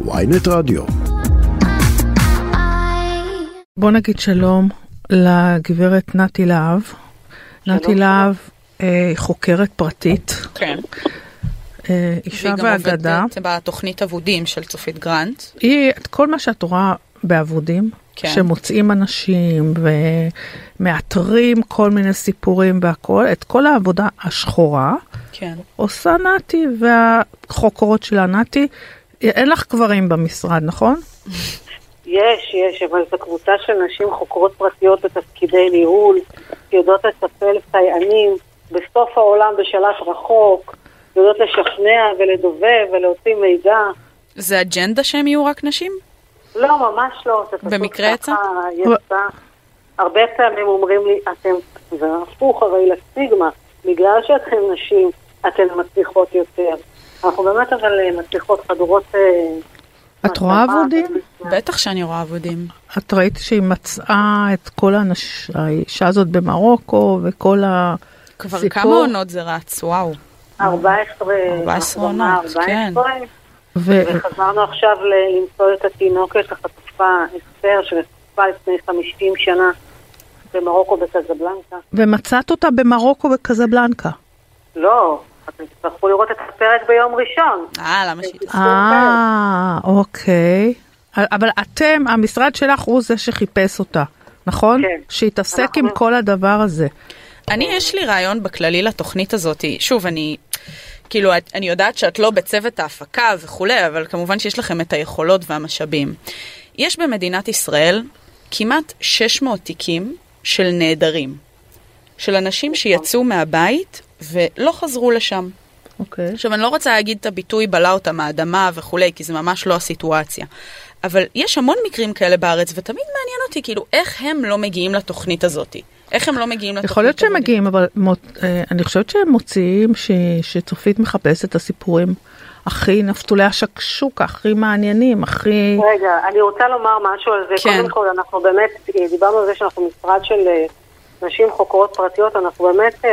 ויינט רדיו. בוא נגיד שלום לגברת נתי להב. נתי להב אה, חוקרת פרטית, כן. אה, אישה והיא גם ואגדה. עובדת בתוכנית אבודים של צופית גרנט. היא, את כל מה שאת רואה באבודים, כן. שמוצאים אנשים ומאתרים כל מיני סיפורים והכל, את כל העבודה השחורה כן. עושה נתי והחוקרות שלה נתי. אין לך גברים במשרד, נכון? יש, יש, אבל זו קבוצה של נשים חוקרות פרטיות בתפקידי ניהול, שיודעות לטפל סייענים בסוף העולם בשלט רחוק, יודעות לשכנע ולדובב ולהוציא מידע. זה אג'נדה שהם יהיו רק נשים? לא, ממש לא. במקרה יצא? הרבה פעמים אומרים לי, אתם, זה הפוך הרי לסטיגמה, בגלל שאתן נשים, אתן מצליחות יותר. אנחנו באמת אבל אה, מצליחות חדורות... אה, את רואה? ובפני. בטח שאני רואה אבודים. את ראית שהיא מצאה את כל האנש... האישה הזאת במרוקו וכל ה... כבר. כמה עונות זה רץ, וואו. 14, 14 אנחנו בעונה עונות, כן. 14, ו... וחזרנו עכשיו ל- למצוא את התינוקת החטופה אסתר, שנחטפה לפני 50 שנה במרוקו בקזבלנקה. ומצאת אותה במרוקו בקזבלנקה. לא, אתם תצטרכו לראות את הפרק ביום ראשון. אה, למה שהיא... אה, אוקיי. אבל אתם, המשרד שלך הוא זה שחיפש אותה, נכון? כן. שהתעסק עם כל הדבר הזה. אני, יש לי רעיון בכללי לתוכנית הזאת. שוב, אני... כאילו, את- אני יודעת שאת לא בצוות ההפקה וכולי, אבל כמובן שיש לכם את היכולות והמשאבים. יש במדינת ישראל כמעט 600 תיקים של נעדרים. של אנשים שיצאו מהבית ולא חזרו לשם. אוקיי. עכשיו, אני לא רוצה להגיד את הביטוי בלע אותם מהאדמה וכולי, כי זה ממש לא הסיטואציה. אבל יש המון מקרים כאלה בארץ, ותמיד מעניין אותי, כאילו, איך הם לא מגיעים לתוכנית הזאת? איך הם לא מגיעים לתוכנית יכול להיות שהם הזאת? מגיעים, אבל מות- אה, אני חושבת שהם מוציאים ש- שצופית מחפשת את הסיפורים הכי נפתולי השקשוקה, הכי מעניינים, הכי... רגע, אני רוצה לומר משהו על זה. כן. קודם כל, אנחנו באמת, אה, דיברנו על זה שאנחנו משרד של אה, נשים חוקרות פרטיות, אנחנו באמת,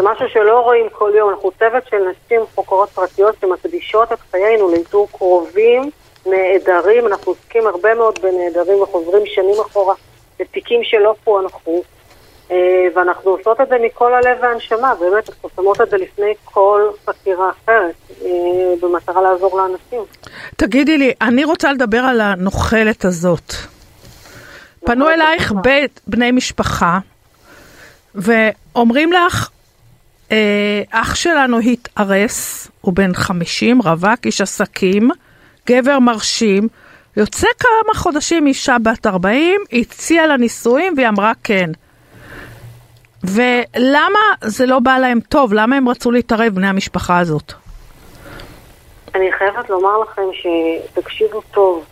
זה משהו שלא רואים כל יום, אנחנו צוות של נשים חוקרות פרטיות שמקדישות את חיינו לאיתור קרובים, נעדרים, אנחנו עוסקים הרבה מאוד בנעדרים וחוזרים שנים אחורה לתיקים שלא פוענחו. אה, ואנחנו עושות את זה מכל הלב והנשמה, באמת, אנחנו שמות את זה לפני כל חקירה אחרת, אה, במטרה לעזור לאנשים. תגידי לי, אני רוצה לדבר על הנוכלת הזאת. פנו אלייך. בית בני משפחה, ואומרים לך, אח שלנו התארס, הוא בן 50, רווק, איש עסקים, גבר מרשים, יוצא כמה חודשים אישה בת 40, הציעה לה נישואים והיא אמרה כן. ולמה זה לא בא להם טוב? למה הם רצו להתערב, בני המשפחה הזאת? אני חייבת לומר לכם שתקשיבו טוב,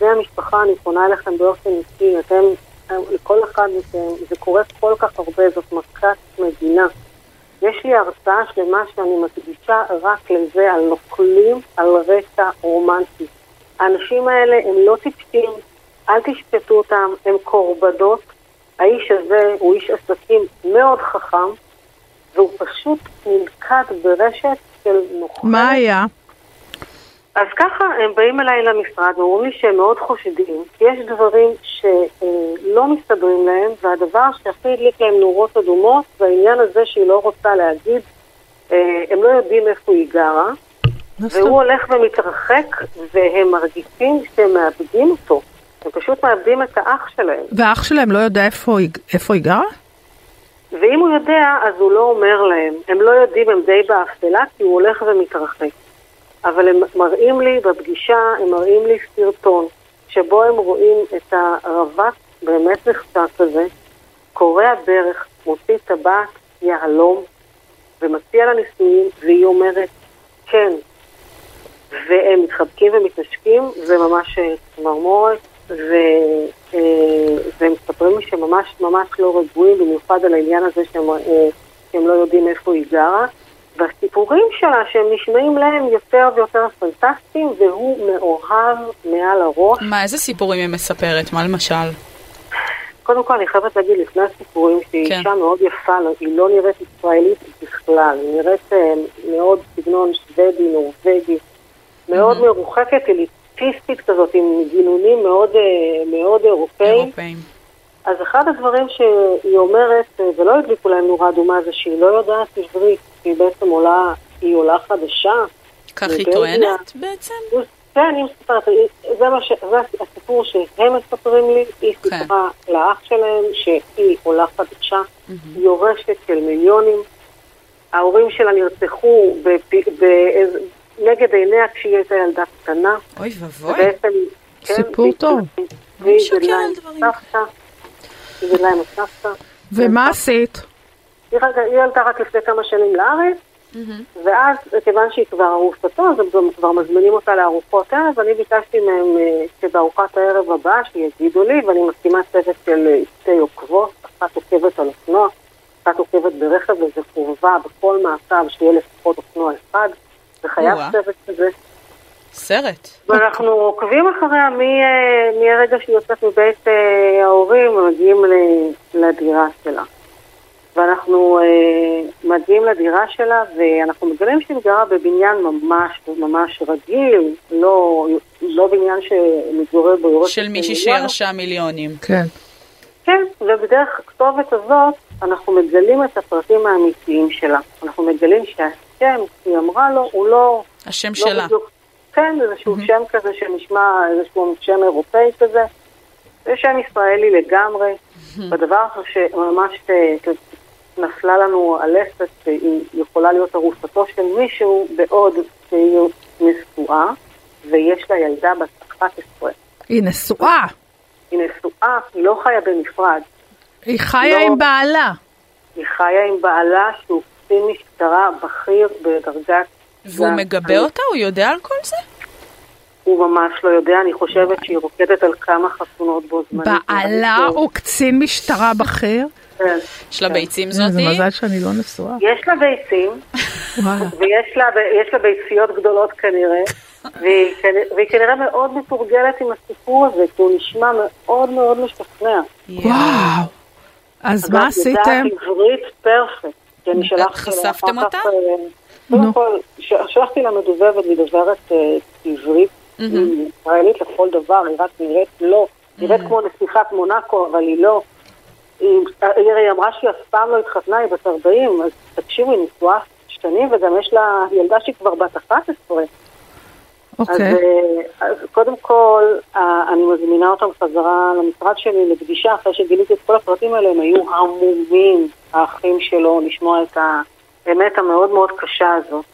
בני המשפחה, אני פונה אליכם באופן אישי, אתם, לכל אחד מכם, זה קורה כל כך הרבה, זאת מכת מדינה. יש לי הרצאה שלמה שאני מקדישה רק לזה, על נוכלים על רקע רומנטי. האנשים האלה הם לא טיפשים, אל תשפטו אותם, הם קורבנות. האיש הזה הוא איש עסקים מאוד חכם, והוא פשוט נלכד ברשת של נוכלים. מה היה? אז ככה, הם באים אליי למשרד, ואומרים לי שהם מאוד חושדים, יש דברים שלא מסתדרים להם, והדבר שהכי הדליק להם נורות אדומות, זה העניין הזה שהיא לא רוצה להגיד, אה, הם לא יודעים איפה היא גרה, והוא הולך ומתרחק, והם מרגישים שהם מאבדים אותו. הם פשוט מאבדים את האח שלהם. ואח שלהם לא יודע איפה איפה היא גרה? ואם הוא יודע, אז הוא לא אומר להם. הם לא יודעים, הם די באפלה, כי הוא הולך ומתרחק. אבל הם מראים לי בפגישה, הם מראים לי סרטון, שבו הם רואים את הרווק באמת נחשף הזה, קורע ברך, מוציא טבעת יהלום, ומציע לה נישואים, והיא אומרת, כן. והם מתחבקים ומתנשקים, זה ממש אה, צמרמורת, ו... אה, והם מספרים לי שהם ממש ממש לא רגועים, במיוחד על העניין הזה שהם, אה, שהם לא יודעים איפה היא גרה. והסיפורים שלה, שהם נשמעים להם יותר ויותר פנטסטיים, והוא מאוהב מעל הראש. מה, איזה סיפורים היא מספרת? מה למשל? קודם כל, אני חייבת להגיד לפני הסיפורים שהיא כן. אישה מאוד יפה, לא- היא לא נראית ישראלית בכלל, היא נראית אה, מאוד סגנון שוודי, נורבגי, מאוד מרוחקת, אלי- אליטיסטית כזאת, עם גינונים מאוד, אה, מאוד אירופאיים. אירופאים. אז אחד הדברים שהיא אומרת, אה, ולא הדליקו להם נורה אדומה, זה שהיא לא יודעת עברית, היא בעצם עולה, היא עולה חדשה. כך היא מבלגיה. טוענת בעצם? כן, היא מספרת, זה, מה ש, זה הסיפור שהם מספרים לי, היא כן. סיפרה לאח שלהם שהיא עולה חדשה, היא יורשת של מיליונים, ההורים שלה נרצחו בפ- באיז- נגד עיניה כשהיא הייתה ילדה קטנה, אוי ואבוי. ובעצם, כן, סיפור טוב. והיא גדלה גדלה עם הסבתא, ומה עשית? היא עלתה רק לפני כמה שנים לארץ, ואז, כיוון שהיא כבר ארוסתו, אז הם גם כבר מזמינים אותה לארוחות ערב, אני ביקשתי מהם אה, שבארוחת הערב הבאה שיגידו לי, ואני מסכימה צוות של אה, שתי עוקבות, אחת עוקבת על אופנוע, אחת עוקבת ברכב, וזה חובה בכל מעקב שיהיה לפחות אופנוע אחד, זה חייב או-אה. צוות כזה. סרט. ואנחנו עוקבים אחריה מ- אה, מהרגע שהיא יוצאת מבית ההורים ומגיעים לדירה שלה. ואנחנו אה, מגיעים לדירה שלה ואנחנו מגלים שהיא גרה בבניין ממש ממש רגיל, לא, לא בניין שמתגורר בו יורשת של מישהי מיליון. שירשה מיליונים. כן. כן, ובדרך הכתובת הזאת אנחנו מגלים את הפרטים האמיתיים שלה. אנחנו מגלים שהשם שהיא אמרה לו הוא לא... השם לא שלה. בדיוק. כן, איזשהו שם כזה שנשמע איזשהו שם אירופאי כזה. זה שם ישראלי לגמרי. בדבר שממש אה, נפלה לנו הלסת שהיא יכולה להיות ארוסתו של מישהו בעוד שהיא נשואה ויש לה ילדה בת 11. היא נשואה. היא נשואה, היא לא חיה בנפרד. היא חיה לא. עם בעלה. היא חיה עם בעלה שהוא קצין משטרה בכיר בדרגת... והוא מגבה. אותה? הוא יודע על כל זה? הוא ממש לא יודע, אני חושבת שהיא רוקדת על כמה חתונות בו זמנית. בעלה הוא קצין משטרה בכיר. כן. יש לה ביצים זה זאתי? מזל שאני לא נשואה. יש לה ביצים. ויש לה, ביציות גדולות כנראה, והיא, כנ- והיא כנראה מאוד מתורגלת עם הסיפור הזה, כי הוא נשמע מאוד מאוד משכנע. יואו. וואו. אז מה אגב, עשיתם? יודעת עברית פרפקט, כי אני שלחתי לה חשפתם אותה? אה. קודם כל, שלחתי לה מדובבת, והיא דוברת אה, עברית, היא ישראלית לכל דבר, היא רק נראית לא, נראית כמו נסיכת מונאקו, אבל היא לא. היא היא אמרה שהיא אף פעם לא התחתנה, היא בת 40, אז תקשיבו, היא נשואה שנים, וגם יש לה ילדה שהיא כבר בת 11. אז, אוקיי. אה, אז קודם כל, אה, אני מזמינה אותם חזרה למשרד שלי לפגישה, אחרי שגיליתי את כל הפרטים האלה, הם היו המומים, האחים שלו, לשמוע את האמת המאוד מאוד קשה הזאת.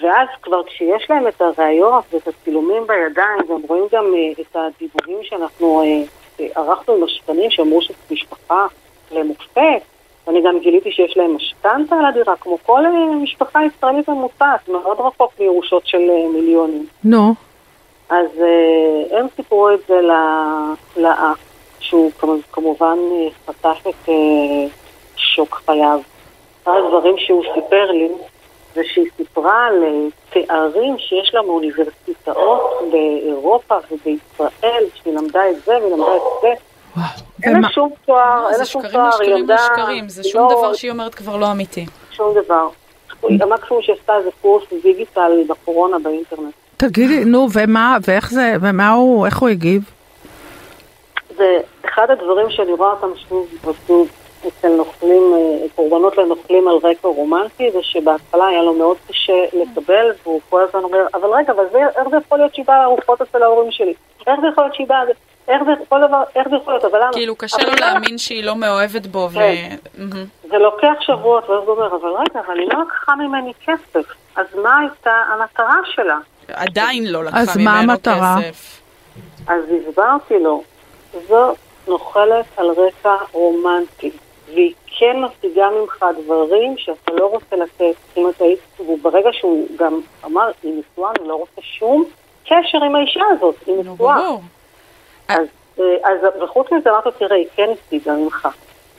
ואז כבר כשיש להם את הראיות ואת הצילומים בידיים, והם רואים גם אה, את הדיבורים שאנחנו אה, ערכנו עם השכנים שאמרו שזו משפחה למופת, ואני גם גיליתי שיש להם משכנתה על הדירה, כמו כל אה, משפחה ישראלית ממוצעת, מאוד רחוק מירושות של מיליונים. נו. אז אה, הם סיפרו את זה לאח, שהוא כמ- כמובן חטף את שוק חייו. אחד הדברים שהוא סיפר לי זה שהיא סיפרה על אה, תארים שיש לה מאוניברסיטאות באירופה ובישראל, שהיא למדה את זה ולמדה את זה. וואו. אין לה שום תואר, אין זה לה שום שקרים תואר, היא למדה... זה היא שום לא- דבר שהיא אומרת כבר לא אמיתי. שום דבר. המקסימום שעשתה זה קורס דיגיטל בקורונה באינטרנט. תגידי, נו, ומה, ואיך זה, ומה הוא, איך הוא הגיב? זה אחד הדברים שאני רואה אותם שוב ושוב אצל נוכלים, אה, קורבנות לנוכלים על רקע רומנטי, זה שבהתחלה היה לו מאוד קשה לקבל, והוא כל הזמן אומר, אבל רגע, אבל זה, איך זה יכול להיות שהיא באה לארוחות אצל ההורים שלי? איך זה יכול להיות שהיא באה, איך זה, כל דבר, איך זה יכול להיות, אבל למה? כאילו קשה לו? להאמין שהיא לא מאוהבת בו, ו... כן. זה לוקח שבועות, ואז הוא אומר, אבל רגע, אבל היא לא לקחה ממני כסף, אז מה הייתה המטרה שלה? עדיין לא לקחה אז ממנו מה המטרה? כסף. אז הסברתי לו, זו נוכלת על רקע רומנטי, והיא כן משיגה ממך דברים שאתה לא רוצה לתת. אם אתה היית, וברגע שהוא גם אמר, היא נשואה, אני לא רוצה שום קשר עם האישה הזאת, היא נשואה. אז, אה, אז, וחוץ מזה אמרתי, תראה, היא כן השיגה ממך.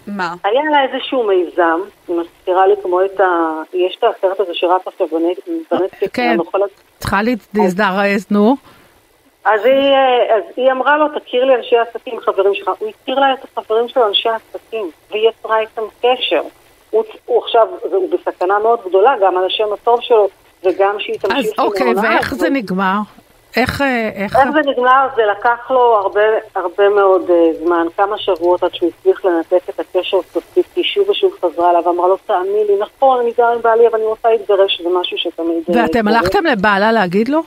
מה? היה לה איזשהו מיזם, היא מזכירה לי כמו את ה... יש את הסרט הזה שרץ עכשיו בנט- בנטפליקס, כן. צריכה להזדרז, נו. אז היא, אה, אז היא אמרה לו, תכיר לי אנשי עסקים, חברים שלך. הוא הכיר לה את החברים שלו, אנשי עסקים, והיא יצרה איתם קשר. הוא, הוא עכשיו, הוא בסכנה מאוד גדולה, גם על השם הטוב שלו, וגם שהיא תמשיך... אז אוקיי, ואיך. זה נגמר? איך, אה, איך, איך זה נגמר? זה לקח לו הרבה, הרבה מאוד uh, זמן, כמה שבועות עד שהוא הצליח לנתק את הקשר סופית, כי שוב ושוב חזרה אליו, ואמרה לו, תאמין לי, נכון, אני גר עם בעלי, אבל אני רוצה להתגרש, זה משהו שתמיד... ואתם קורה." הלכתם לבעלה להגיד לו?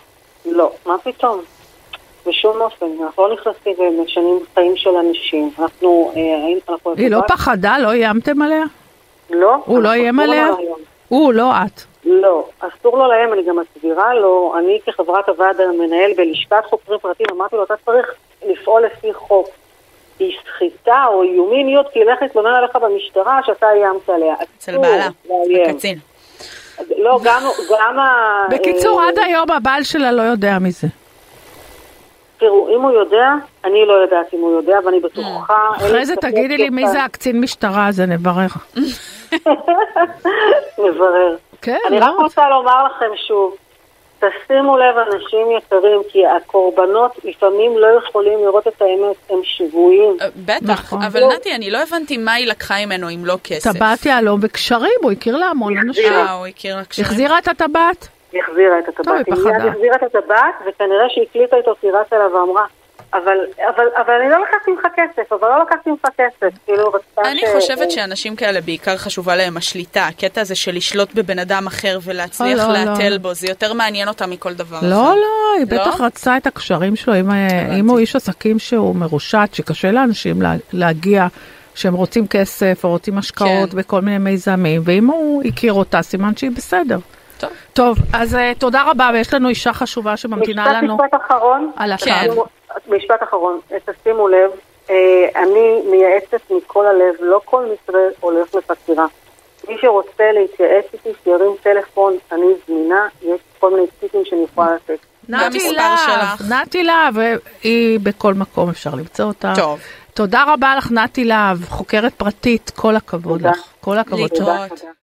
לא, מה פתאום? בשום אופן, אנחנו לא נכנסים ומשנים חיים של אנשים. אנחנו... אה, היינו- אנחנו היא לא פחדה? לא איימתם עליה? לא. הוא לא איים עליה? לאיים. הוא, לא את. לא, אסור לו להם, אני גם מסבירה לו, אני כחברת הוועד המנהל בלשכת חוקרים פרטיים, אמרתי לו, אתה צריך לפעול לפי חוק. היא סחיטה או איומים מיניות, כי ילך להתלונן עליך במשטרה שאתה איימת עליה. אצל בעלה, לאיים. הקצין. לא, גם, גם ה... בקיצור, אה, עד היום הבעל שלה לא יודע מזה. תראו, אם הוא יודע, אני לא יודעת אם הוא יודע, ואני בטוחה... לי אחרי זה תגידי לי מי זה הקצין משטרה הזה, נברר. נברר. כן, אני לא. רק רוצה לומר לכם שוב, תשימו לב אנשים יקרים, כי הקורבנות לפעמים לא יכולים לראות את האמת, הם שבויים. אה, בטח, נכון. אבל לא. נתי, אני לא הבנתי מה היא לקחה ממנו אם לא כסף. טבעת יהלום וקשרים, הוא הכיר לה המון אנשים. אה, הוא הכיר לה קשרים. החזירה את הטבעת? היא החזירה את הטבעת. היא היא מיד פחדה. החזירה את הטבעת, וכנראה שהיא הקליטה איתו כי רצה אליו ואמרה, אבל, אבל, אבל אני לא לקחתי ממך כסף, אבל לא לקחתי ממך כסף. כאילו, רצתה אני ש- חושבת שאנשים כאלה בעיקר חשובה להם השליטה, הקטע הזה של לשלוט בבן אדם אחר ולהצליח לא, לא. להתל בו, זה יותר מעניין אותם מכל דבר אחר. לא, לא, היא לא? בטח רצתה את הקשרים שלו. אם, אה, אם הוא איש עסקים שהוא מרושת, שקשה לאנשים לה- להגיע, שהם רוצים כסף או רוצים השקעות כן. בכל מיני מיזמים, ואם הוא הכיר אותה, סימן שהיא בסדר. טוב. אז אה, תודה רבה, ויש לנו אישה חשובה שממתינה משפט, לנו. משפט אחרון. על הקו. תשימו- משפט אחרון, תשימו לב, אה, אני מייעצת מכל הלב, לא כל מקרה הולך לחקירה. מי שרוצה להתייעץ איתי, שירים טלפון, אני זמינה, יש כל מיני טיפים שאני יכולה לתת. נתי להב. נתי להב, והיא בכל מקום אפשר למצוא אותה. טוב. תודה רבה לך, נתי להב, חוקרת פרטית, כל הכבוד תודה. לך. כל הכבוד. להתראות. תודה.